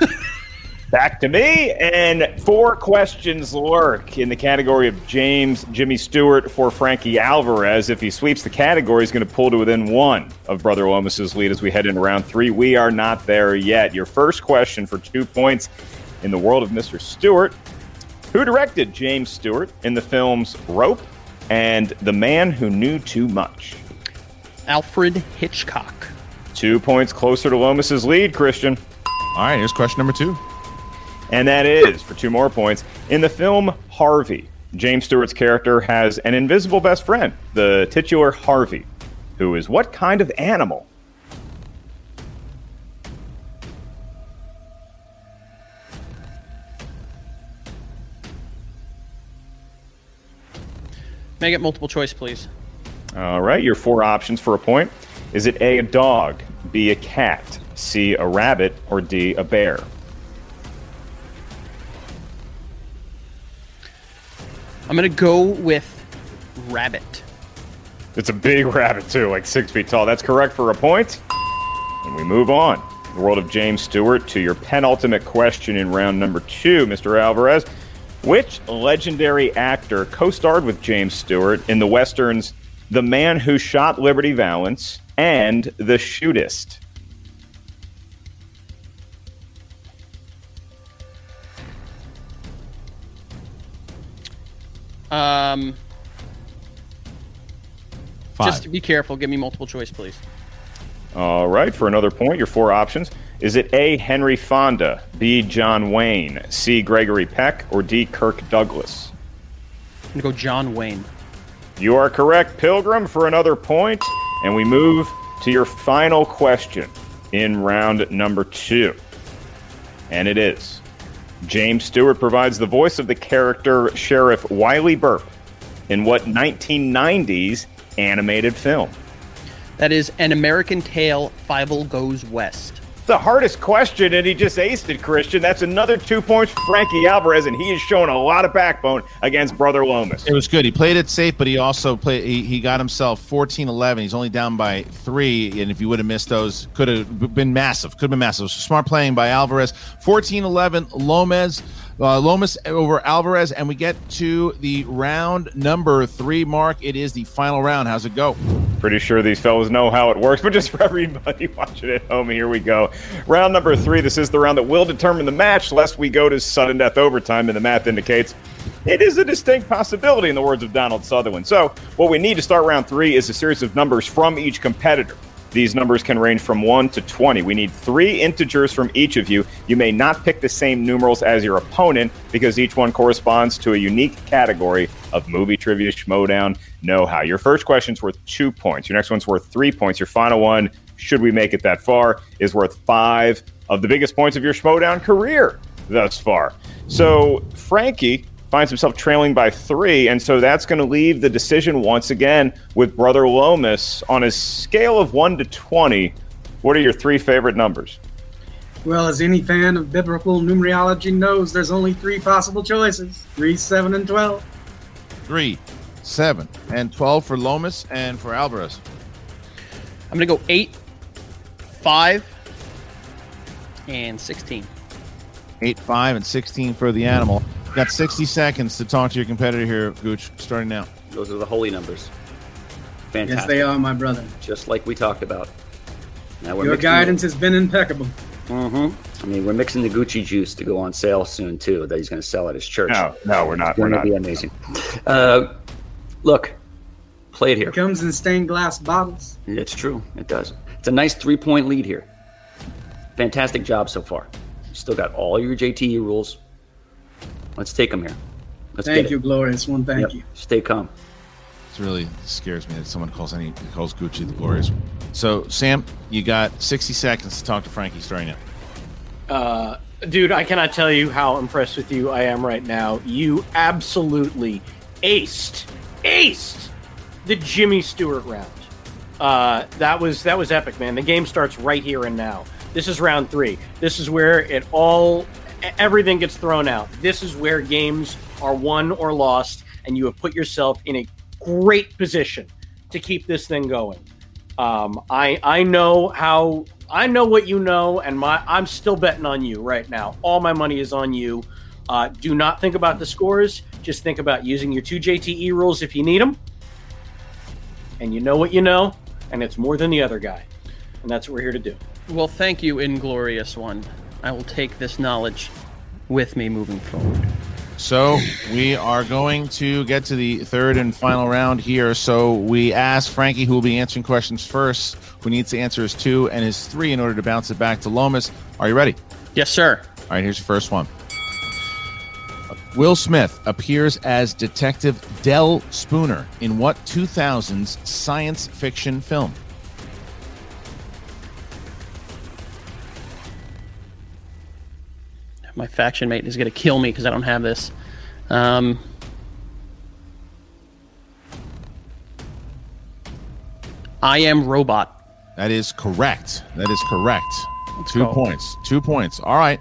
Back to me, and four questions lurk in the category of James Jimmy Stewart for Frankie Alvarez. If he sweeps the category, he's going to pull to within one of Brother Lomas's lead as we head into round three. We are not there yet. Your first question for two points in the world of Mr. Stewart. Who directed James Stewart in the films Rope and The Man Who Knew Too Much? Alfred Hitchcock. Two points closer to Lomas's lead, Kristian. All right, here's question number two. And that is for two more points. In the film Harvey, James Stewart's character has an invisible best friend, the titular Harvey, who is what kind of animal? Make it multiple choice, please. All right, your four options for a point. Is it A, a dog, B, a cat, C, a rabbit, or D, a bear? I'm gonna go with rabbit. It's a big rabbit, too, like six feet tall. That's correct for a point. And we move on. The world of James Stewart to your penultimate question in round number two, Mr. Alvarez. Which legendary actor co starred with James Stewart in the westerns The Man Who Shot Liberty Valance and The Shootist? Um, Five. just be careful. Give me multiple choice, please. All right, for another point, your four options. Is it A. Henry Fonda, B. John Wayne, C. Gregory Peck, or D. Kirk Douglas? I'm gonna go John Wayne. You are correct, Pilgrim, for another point, and we move to your final question in round number two. And it is James Stewart provides the voice of the character Sheriff Wiley Burp in what 1990s animated film? That is an American Tale. Fievel goes west. The hardest question, and he just aced it, Kristian. That's another two points for Frankie Alvarez, and he has shown a lot of backbone against Brother Lomas. It was good. He played it safe, but he also played. He, he got himself 14-11. He's only down by three, and if you would have missed those, could have been massive. Could have been massive. Smart playing by Alvarez. 14-11. Lomas. Uh, Lomas over Alvarez, and we get to the round number three. Mark, it is the final round. How's it go? Pretty sure these fellas know how it works, but just for everybody watching at home, here we go. Round number three. This is the round that will determine the match, lest we go to sudden death overtime, and the math indicates it is a distinct possibility, in the words of Donald Sutherland. So, what we need to start round three is a series of numbers from each competitor. These numbers can range from 1 to 20. We need three integers from each of you. You may not pick the same numerals as your opponent because each one corresponds to a unique category of movie trivia schmodown know how. Your first question's worth two points. Your next one's worth three points. Your final one, should we make it that far, is worth five of the biggest points of your schmodown career thus far. So, Frankie finds himself trailing by three, and so that's going to leave the decision once again with Brother Lomas on a scale of one to twenty. What are your three favorite numbers? Well, as any fan of biblical numerology knows, there's only three possible choices 3, 7, and 12. Three, seven, and 12 for Lomas and for Alvarez. I'm gonna go eight, five, and sixteen. Eight, five, and 16 for the animal. Got 60 seconds to talk to your competitor here, Gooch, starting now. Those are the holy numbers. Fantastic. Yes, they are, my brother. Just like we talked about. Now we're Your mixing guidance has been impeccable. Mm-hmm. I mean, we're mixing the Gucci juice to go on sale soon too. That he's going to sell at his church. No, no, we're not. It's We're going to not. be amazing. Uh, look, play it here. It comes in stained glass bottles. It's true. It does. It's a nice three point lead here. Fantastic job so far. You still got all your JTE rules. Let's take them here. Let's Thank get you, it. glorious one. Thank Yep. you. Stay calm. It really scares me that someone calls any calls Gucci the glorious. So, Sam, you got 60 seconds to talk to Frankie starting now. Uh, dude, I cannot tell you how impressed with you I am right now. You absolutely aced, aced the Jimmy Stewart round. Uh, that was that was epic, man. The game starts right here and now. This is round three. This is where it all, everything gets thrown out. This is where games are won or lost, and you have put yourself in a great position to keep this thing going. Um, I I know how I know what you know, and my I'm still betting on you right now. All my money is on you. Uh, do not think about the scores. Just think about using your two JTE rules if you need them. And you know what you know, and it's more than the other guy. And that's what we're here to do. Well, thank you, Inglorious One. I will take this knowledge with me moving forward. So we are going to get to the third and final round here. So we ask Frankie, who will be answering questions first, who needs to answer his two and his three in order to bounce it back to Lomas. Are you ready? Yes, sir. All right, here's your first one. Will Smith appears as Detective Del Spooner in what 2000s science fiction film? My faction mate is going to kill me because I don't have this. Um, I am robot. That is correct. That is correct. Let's two go. points. Two points. All right.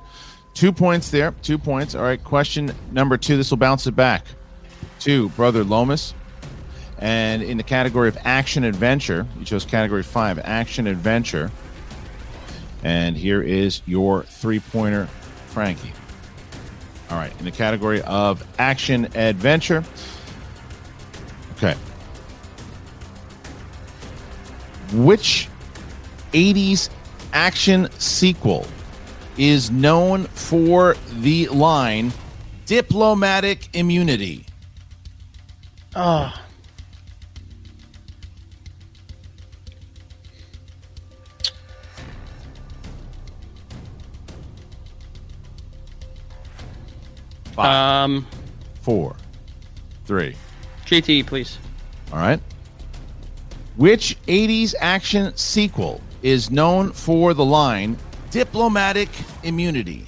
Two points there. Two points. All right. Question number two. This will bounce it back to Brother Lomas. And in the category of action adventure, you chose category five, action adventure. And here is your three pointer, Frankie. All right. In the category of action adventure. Okay. Which 80s action sequel is known for the line diplomatic immunity? Oh. Five, Um, four, three. JT, please. All right. Which 80s action sequel is known for the line diplomatic immunity?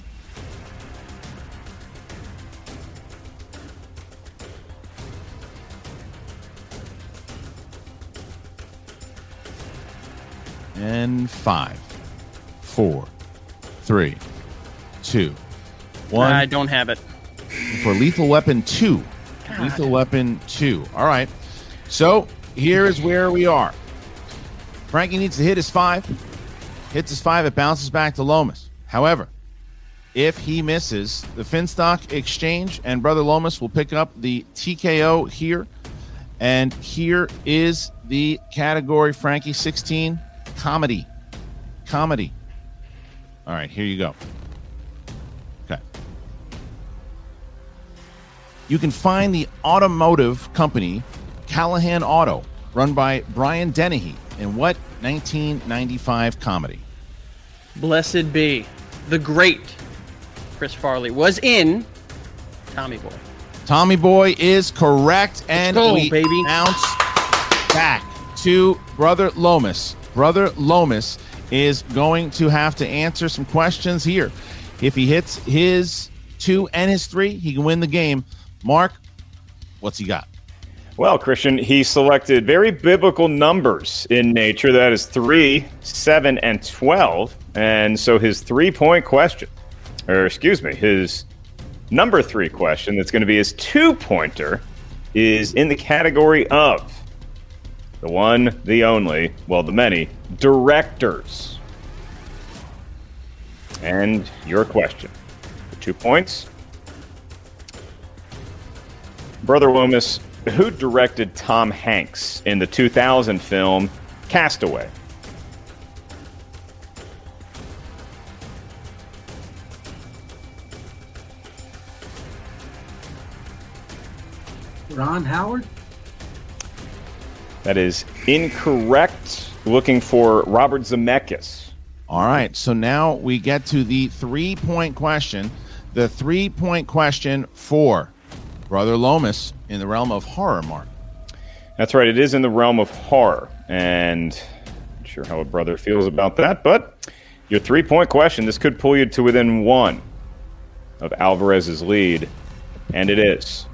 And five, four, three, two, one. I don't have it. For Lethal Weapon 2. Lethal Weapon 2. All right. So here is where we are. Frankie needs to hit his five. Hits his five, it bounces back to Lomas. However, if he misses the Finstock exchange, and Brother Lomas will pick up the TKO here. And here is the category, Frankie 16 comedy. Comedy. All right, here you go. You can find the automotive company Callahan Auto, run by Brian Dennehy, in what 1995 comedy? Blessed be the great Chris Farley was in Tommy Boy. Tommy Boy is correct, and go, we baby. bounce back to Brother Lomas. Brother Lomas is going to have to answer some questions here. If he hits his two and his three, he can win the game. Mark, what's he got? Well, Kristian, he selected very biblical numbers in nature. That is 3, 7, and 12. And so his three point question, or excuse me, his number three question that's going to be his two pointer is in the category of the one, the only, well, the many directors. And your question two points. Brother Loomis, who directed Tom Hanks in the 2000 film Castaway? Ron Howard? That is incorrect. Looking for Robert Zemeckis. All right, so now we get to the three point question. The three point question for Brother Lomas in the realm of horror, Mark. That's right. It is in the realm of horror, and not sure how a brother feels about that. But your three-point question. This could pull you to within one of Alvarez's lead, and it is.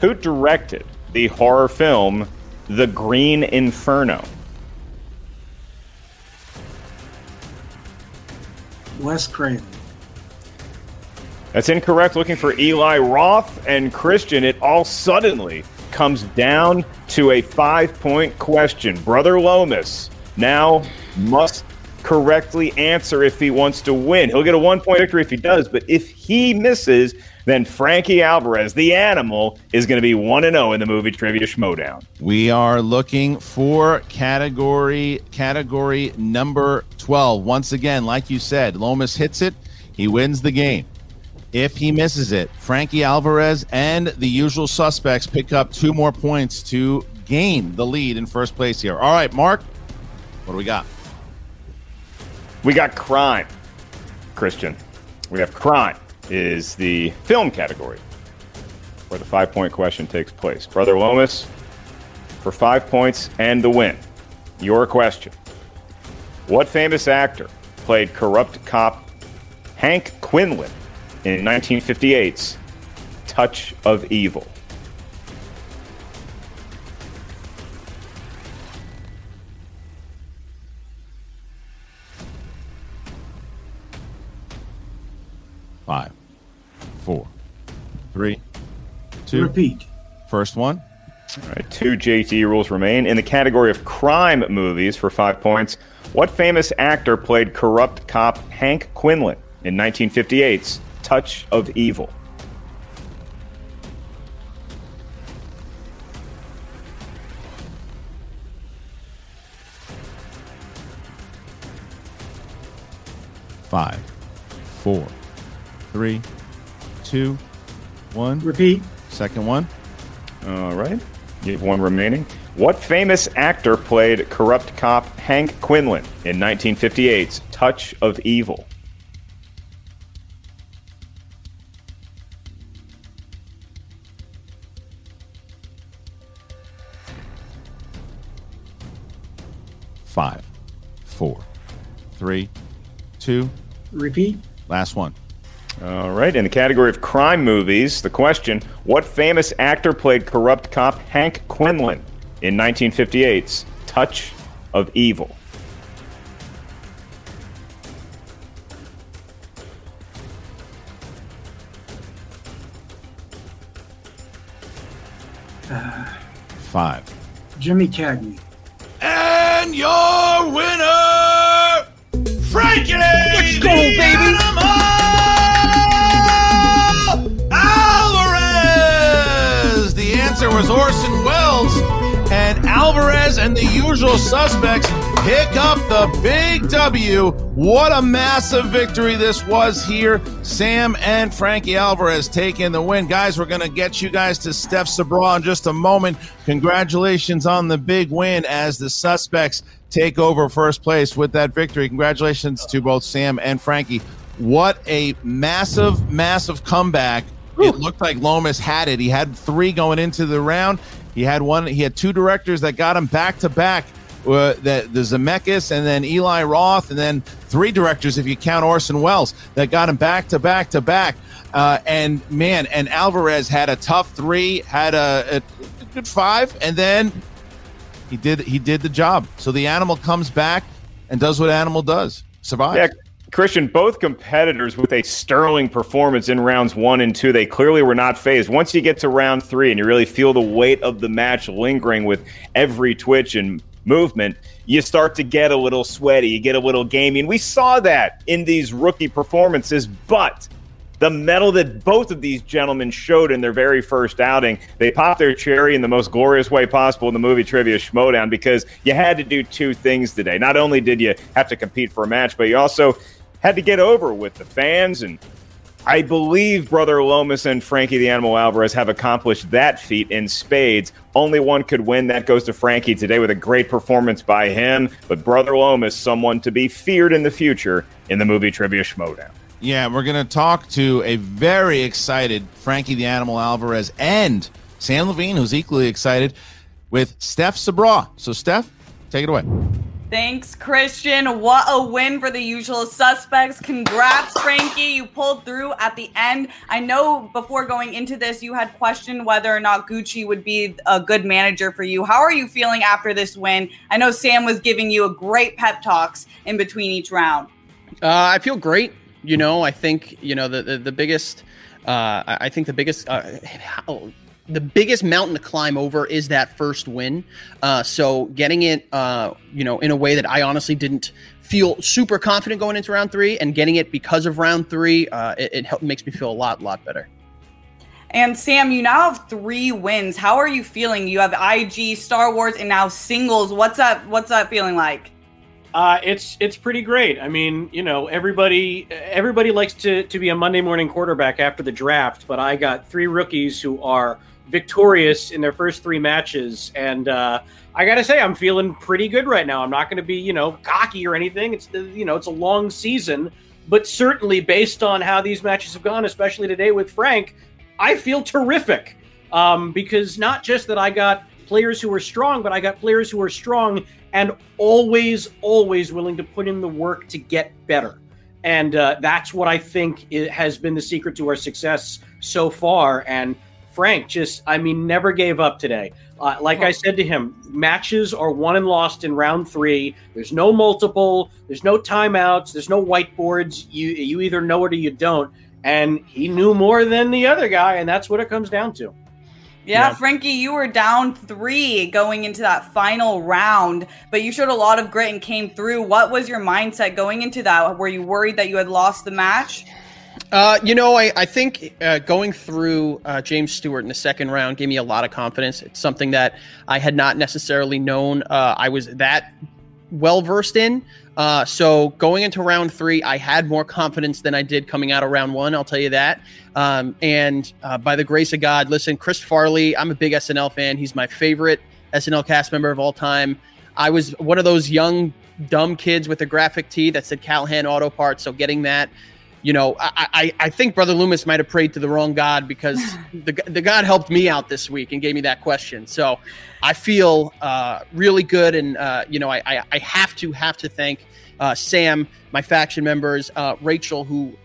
Who directed the horror film The Green Inferno? Wes Craven. That's incorrect. Looking for Eli Roth and Kristian. It all suddenly comes down to a five point question. Brother Lomas now must correctly answer if he wants to win. He'll get a one point victory if he does, but if he misses, then Frankie Alvarez, the animal, is going to be 1 0 in the movie Trivia Schmodown. We are looking for category category number 12. Once again, like you said, Lomas hits it, he wins the game. If he misses it, Frankie Alvarez and the usual suspects pick up two more points to gain the lead in first place here. All right, Mark, what do we got? We got crime, Kristian. We have crime is the film category where the five point question takes place. Brother Lomas for five points and the win. Your question What famous actor played corrupt cop Hank Quinlan in 1958's Touch of Evil? Five, four, three, two. Repeat. First one. All right, two JT rules remain. In the category of crime movies for five points, what famous actor played corrupt cop Hank Quinlan in 1958's Touch of Evil? Five, four, three, two, one. Repeat. Second one. All right. You have one remaining. What famous actor played corrupt cop Hank Quinlan in 1958's Touch of Evil? Five, four, three, two. Repeat. Last one. All right. In the category of crime movies, the question What famous actor played corrupt cop Hank Quinlan in 1958's Touch of Evil? Uh, Five. Jimmy Cagney. And your winner, Frankie! Let's go, baby! Alvarez! The answer was Orson Welles. And Alvarez and the usual suspects pick up the big W. What a massive victory this was here. Sam and Frankie Alvarez taking the win. Guys, we're going to get you guys to Steph Sabra in just a moment. Congratulations on the big win as the suspects take over first place with that victory. Congratulations to both Sam and Frankie. What a massive, massive comeback. It looked like Lomas had it. He had three going into the round. He had one. He had two directors that got him back to back. Uh, the, the Zemeckis and then Eli Roth, and then three directors, if you count Orson Welles, that got him back to back to back. Uh, and man, and Alvarez had a tough three, had a, a good five, and then he did he did the job. So the animal comes back and does what animal does, survives. Yeah, Kristian, both competitors with a sterling performance in rounds one and two, they clearly were not fazed. Once you get to round three and you really feel the weight of the match lingering with every twitch and movement, you start to get a little sweaty, you get a little gamey. And we saw that in these rookie performances, but the mettle that both of these gentlemen showed in their very first outing, they popped their cherry in the most glorious way possible in the movie Trivia Schmodown because you had to do two things today. Not only did you have to compete for a match, but you also had to get over with the fans. And I believe Brother Lomas and Frankie the Animal Alvarez have accomplished that feat in spades. Only one could win. That goes to Frankie today with a great performance by him. But Brother Lomas, someone to be feared in the future in the movie Trivia Schmodown. Yeah, we're going to talk to a very excited Frankie the Animal Alvarez and Sam Levine, who's equally excited, with Steph Sabra. So, Steph, take it away. Thanks, Kristian. What a win for the usual suspects. Congrats, Frankie. You pulled through at the end. I know before going into this, you had questioned whether or not Gucci would be a good manager for you. How are you feeling after this win? I know Sam was giving you a great pep talks in between each round. Uh, I feel great. You know, I think, you know, the, the, the biggest, uh, I think the biggest, uh, how, the biggest mountain to climb over is that first win. Uh, so getting it, uh, you know, in a way that I honestly didn't feel super confident going into round three, and getting it because of round three, uh, it, it help, makes me feel a lot, lot better. And Sam, you now have three wins. How are you feeling? You have IG, Star Wars, and now singles. What's that? What's that feeling like? Uh, it's it's pretty great. I mean, you know, everybody everybody likes to to be a Monday morning quarterback after the draft, but I got three rookies who are victorious in their first three matches, and uh, I got to say, I'm feeling pretty good right now. I'm not going to be you know cocky or anything. It's you know it's a long season, but certainly based on how these matches have gone, especially today with Frank, I feel terrific um, because not just that I got players who are strong, but I got players who are strong and always, always willing to put in the work to get better. And uh, that's what I think has been the secret to our success so far. And Frank just, I mean, never gave up today. Uh, like I said to him, matches are won and lost in round three. There's no multiple. There's no timeouts. There's no whiteboards. You you either know it or you don't. And he knew more than the other guy, and that's what it comes down to. Yeah, yeah, Frankie, you were down three going into that final round, but you showed a lot of grit and came through. What was your mindset going into that? Were you worried that you had lost the match? Uh, you know, I, I think uh, going through uh, James Stewart in the second round gave me a lot of confidence. It's something that I had not necessarily known uh, I was that well versed in. Uh, so going into round three, I had more confidence than I did coming out of round one. I'll tell you that. Um, and uh, by the grace of God, listen, Chris Farley, I'm a big SNL fan. He's my favorite SNL cast member of all time. I was one of those young dumb kids with a graphic tee that said Callahan Auto Parts. So getting that you know, I, I, I, think Brother Loomis might have prayed to the wrong God because the, the God helped me out this week and gave me that question. So I feel uh, really good. And, uh, you know, I, I, I, have to have to thank uh, Sam, my faction members, uh, Rachel, who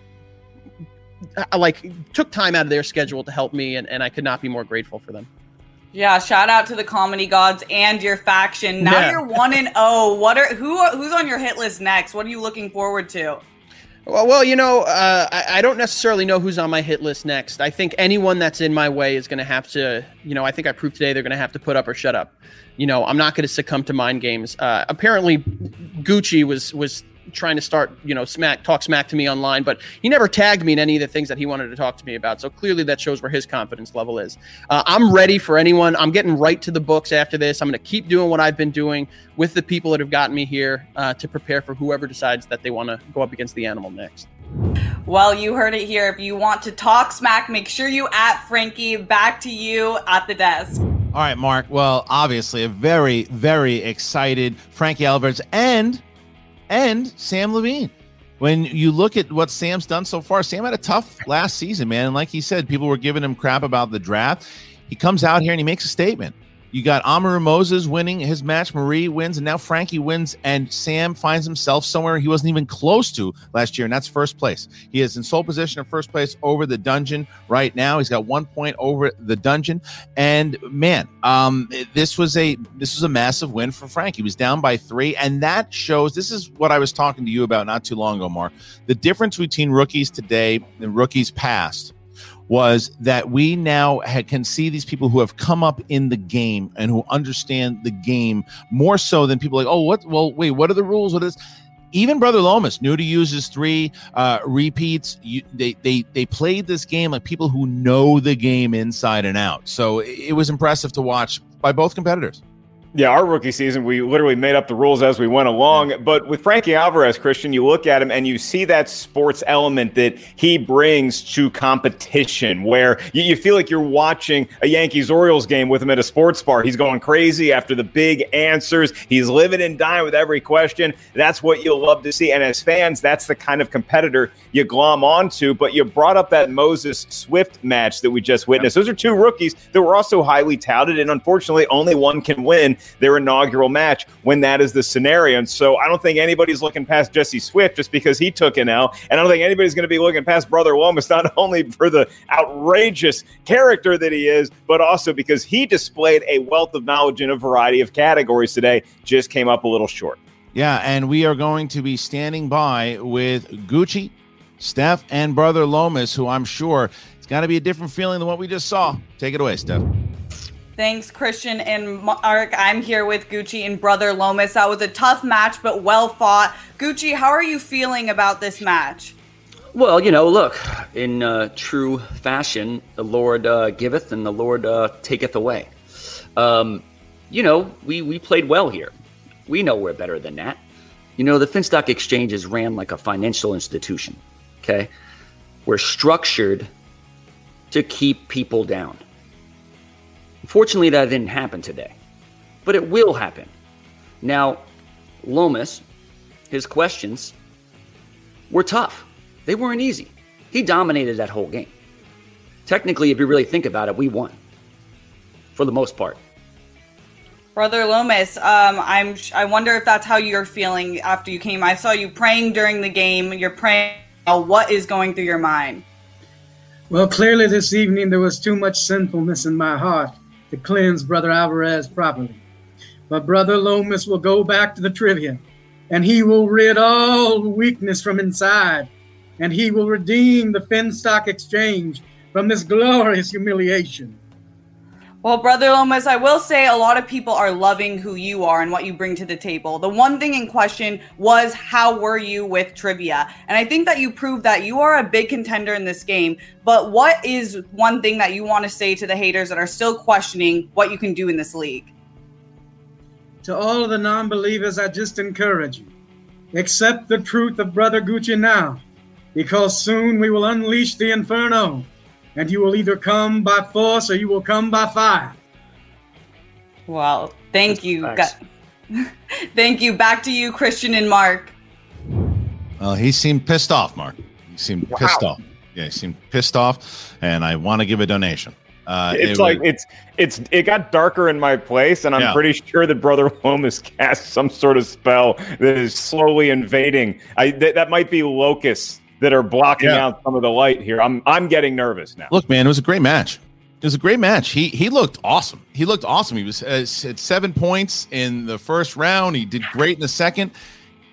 uh, like took time out of their schedule to help me. And, and I could not be more grateful for them. Yeah, shout out to the comedy gods and your faction. Now yeah. you're one and. Oh. What are who who's on your hit list next? What are you looking forward to? Well, well, you know, uh, I, I, don't necessarily know who's on my hit list next. I think anyone that's in my way is going to have to, you know, I think I proved today they're going to have to put up or shut up. You know, I'm not going to succumb to mind games. Uh, apparently, Gucci was was trying to start, you know, smack talk smack to me online, but he never tagged me in any of the things that he wanted to talk to me about. So clearly, that shows where his confidence level is. Uh, I'm ready for anyone. I'm getting right to the books after this. I'm going to keep doing what I've been doing with the people that have gotten me here uh, to prepare for whoever decides that they want to go up against the animal next. Well, you heard it here. If you want to talk smack, make sure you at Frankie. Back to you at the desk. All right, Mark. Well, obviously, a very, very excited Frankie Alberts and and Sam Levine. When you look at what Sam's done so far, Sam had a tough last season, man. And like he said, people were giving him crap about the draft. He comes out here and he makes a statement. You got Amaru Moses winning his match. Marie wins, and now Frankie wins, and Sam finds himself somewhere he wasn't even close to last year, and that's first place. He is in sole position of first place over the dungeon right now. He's got one point over the dungeon, and man, um, this was a this was a massive win for Frankie. He was down by three, and that shows. This is what I was talking to you about not too long ago, Mark. The difference between rookies today and rookies past was that we now can see these people who have come up in the game and who understand the game more so than people like, oh, what? Well, wait, what are the rules? What is? Even Brother Lomas knew to use his three uh, repeats. You, they they they played this game like people who know the game inside and out. So it, it was impressive to watch by both competitors. Yeah, our rookie season, we literally made up the rules as we went along. But with Frankie Alvarez, Kristian, you look at him and you see that sports element that he brings to competition, where you, you feel like you're watching a Yankees Orioles game with him at a sports bar. He's going crazy after the big answers. He's living and dying with every question. That's what you'll love to see. And as fans, that's the kind of competitor you glom onto. But you brought up that Moses Swift match that we just witnessed. Those are two rookies that were also highly touted, and unfortunately, only one can win their inaugural match when that is the scenario. And so I don't think anybody's looking past Jesse Swift just because he took an L. And I don't think anybody's going to be looking past Brother Lomas, not only for the outrageous character that he is, but also because he displayed a wealth of knowledge in a variety of categories today, just came up a little short. Yeah, and we are going to be standing by with Gucci, Steph, and Brother Lomas, who I'm sure it's got to be a different feeling than what we just saw. Take it away, Steph. Thanks, Kristian and Mark. I'm here with Gucci and Brother Lomas. That was a tough match, but well fought. Gucci, how are you feeling about this match? Well, you know, look, in uh, true fashion, the Lord uh, giveth and the Lord uh, taketh away. Um, you know, we, we played well here. We know we're better than that. You know, the Finstock Exchange is ran like a financial institution, okay? We're structured to keep people down. Unfortunately, that didn't happen today, but it will happen. Now, Lomas, his questions were tough. They weren't easy. He dominated that whole game. Technically, if you really think about it, we won for the most part. Brother Lomas, um, I'm. I wonder if that's how you're feeling after you came. I saw you praying during the game. You're praying. What is going through your mind? Well, clearly this evening there was too much sinfulness in my heart to cleanse Brother Alvarez properly. But Brother Lomas will go back to the trivia, and he will rid all weakness from inside, and he will redeem the Finstock Exchange from this glorious humiliation. Well, Brother Lomas, I will say a lot of people are loving who you are and what you bring to the table. The one thing in question was how were you with trivia? And I think that you proved that you are a big contender in this game. But what is one thing that you want to say to the haters that are still questioning what you can do in this league? To all of the non believers, I just encourage you accept the truth of Brother Gucci now, because soon we will unleash the inferno and you will either come by force or you will come by fire. Well, thank you. thank you. Back to you, Kristian and Mark. Well, he seemed pissed off, Mark. He seemed wow. pissed off. Yeah, he seemed pissed off, and I want to give a donation. Uh, it's it like was, it's it's it got darker in my place, and I'm yeah. pretty sure that Brother Lomas cast some sort of spell that is slowly invading. I th- that might be locusts that are blocking yeah. out some of the light here. I'm I'm getting nervous now. Look, man, it was a great match. It was a great match. He he looked awesome. He looked awesome. He was uh, at seven points in the first round. He did great in the second.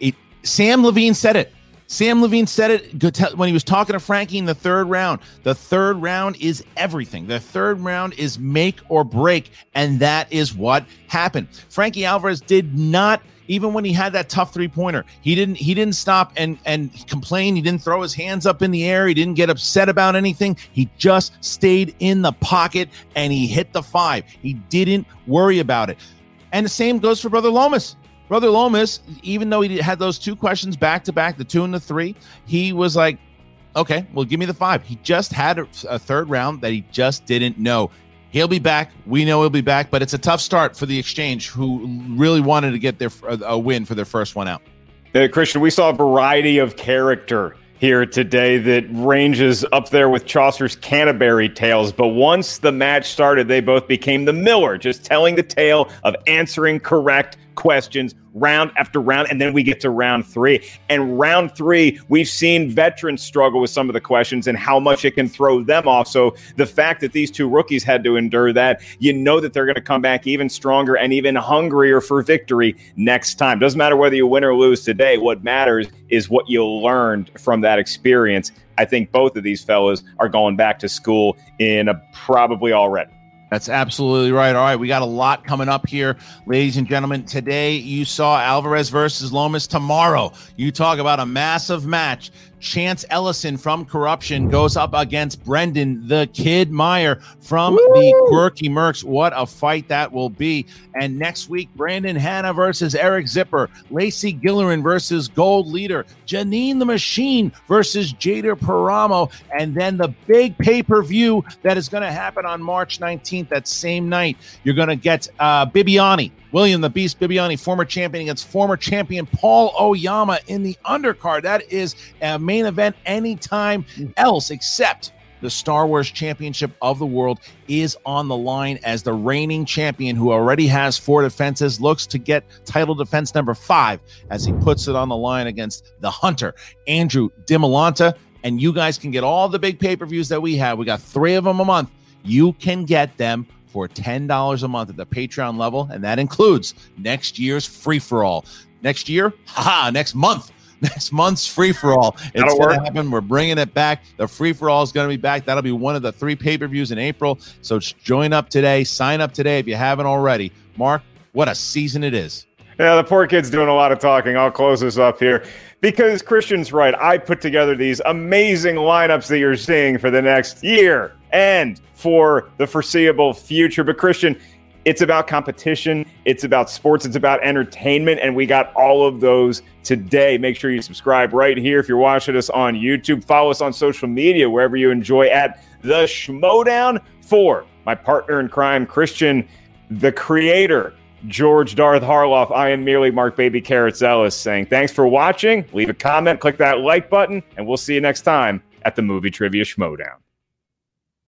It, Sam Levine said it. Sam Levine said it when he was talking to Frankie in the third round. The third round is everything. The third round is make or break, and that is what happened. Frankie Alvarez did not even when he had that tough three pointer, he didn't he didn't stop and and complain. He didn't throw his hands up in the air. He didn't get upset about anything. He just stayed in the pocket and he hit the five. He didn't worry about it. And the same goes for Brother Lomas. Brother Lomas, even though he had those two questions back to back, the two and the three, he was like, okay, well, give me the five. He just had a, a third round that he just didn't know. He'll be back. We know he'll be back, but it's a tough start for the exchange, who really wanted to get their a win for their first one out. Uh, Kristian, we saw a variety of character here today that ranges up there with Chaucer's Canterbury Tales. But once the match started, they both became the Miller, just telling the tale of answering correct questions round after round. And then we get to round three. And round three, we've seen veterans struggle with some of the questions and how much it can throw them off. So the fact that these two rookies had to endure that, you know that they're going to come back even stronger and even hungrier for victory next time. Doesn't matter whether you win or lose today. What matters is what you learned from that experience. I think both of these fellas are going back to school in a, probably already. That's absolutely right. All right, we got a lot coming up here, ladies and gentlemen. Today, you saw Alvarez versus Lomas. Tomorrow, you talk about a massive match. Chance Ellison from Corruption goes up against Brendan the Kid Meyer from Woo! the Quirky Mercs. What a fight that will be. And next week, Brandon Hanna versus Eric Zipper, Lacey Gillerin versus Gold Leader, Janine the Machine versus Jader Paramo, and then the big pay per view that is going to happen on March 19th, that same night. You're going to get uh, Bibbiani William the Beast Bibbiani, former champion against former champion Paul Oyama in the undercard. That is a main event anytime else except the Star Wars Championship of the World is on the line as the reigning champion who already has four defenses looks to get title defense number five as he puts it on the line against the Hunter, Andrew Dimolanta. And you guys can get all the big pay per views that we have. We got three of them a month. You can get them for $10 a month at the Patreon level, and that includes next year's free for all. Next year, haha, next month, next month's free for all. It's going to happen. We're bringing it back. The free for all is going to be back. That'll be one of the three pay per views in April. So just join up today. Sign up today if you haven't already. Mark, what a season it is. Yeah, the poor kid's doing a lot of talking. I'll close this up here because Kristian's right. I put together these amazing lineups that you're seeing for the next year and for the foreseeable future. But Kristian, it's about competition, it's about sports, it's about entertainment, and we got all of those today. Make sure you subscribe right here if you're watching us on YouTube. Follow us on social media wherever you enjoy at the Schmodown for my partner in crime, Kristian, the creator. George Darth Harloff. I am merely Mark Baby Carrots Ellis saying thanks for watching. Leave a comment, click that like button, and we'll see you next time at the Movie Trivia Schmodown.